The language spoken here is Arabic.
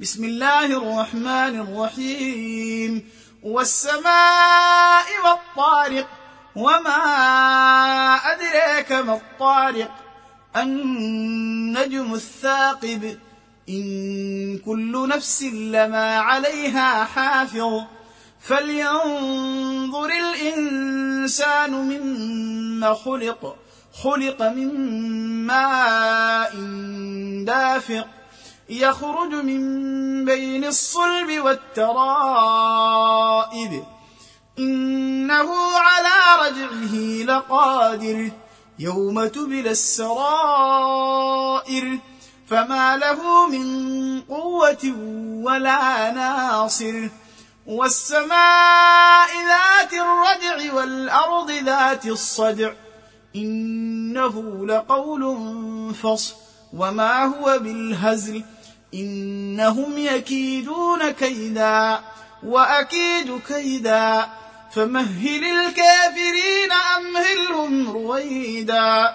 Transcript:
بسم الله الرحمن الرحيم. والسماء والطارق وما أدريك ما الطارق. النجم الثاقب إن كل نفس لما عليها حافظ. فلينظر الإنسان مما خلق. خلق من ماء دافق يخرج من بين الصلب والترائب. إنه على رجعه لقادر. يوم تبلى السرائر. فما له من قوة ولا ناصر. والسماء ذات الرجع والأرض ذات الصدع. إنه لقول فصل. وما هو بالهزل. إنهم يكيدون كيدا وأكيد كيدا فمهل الكافرين أمهلهم رويدا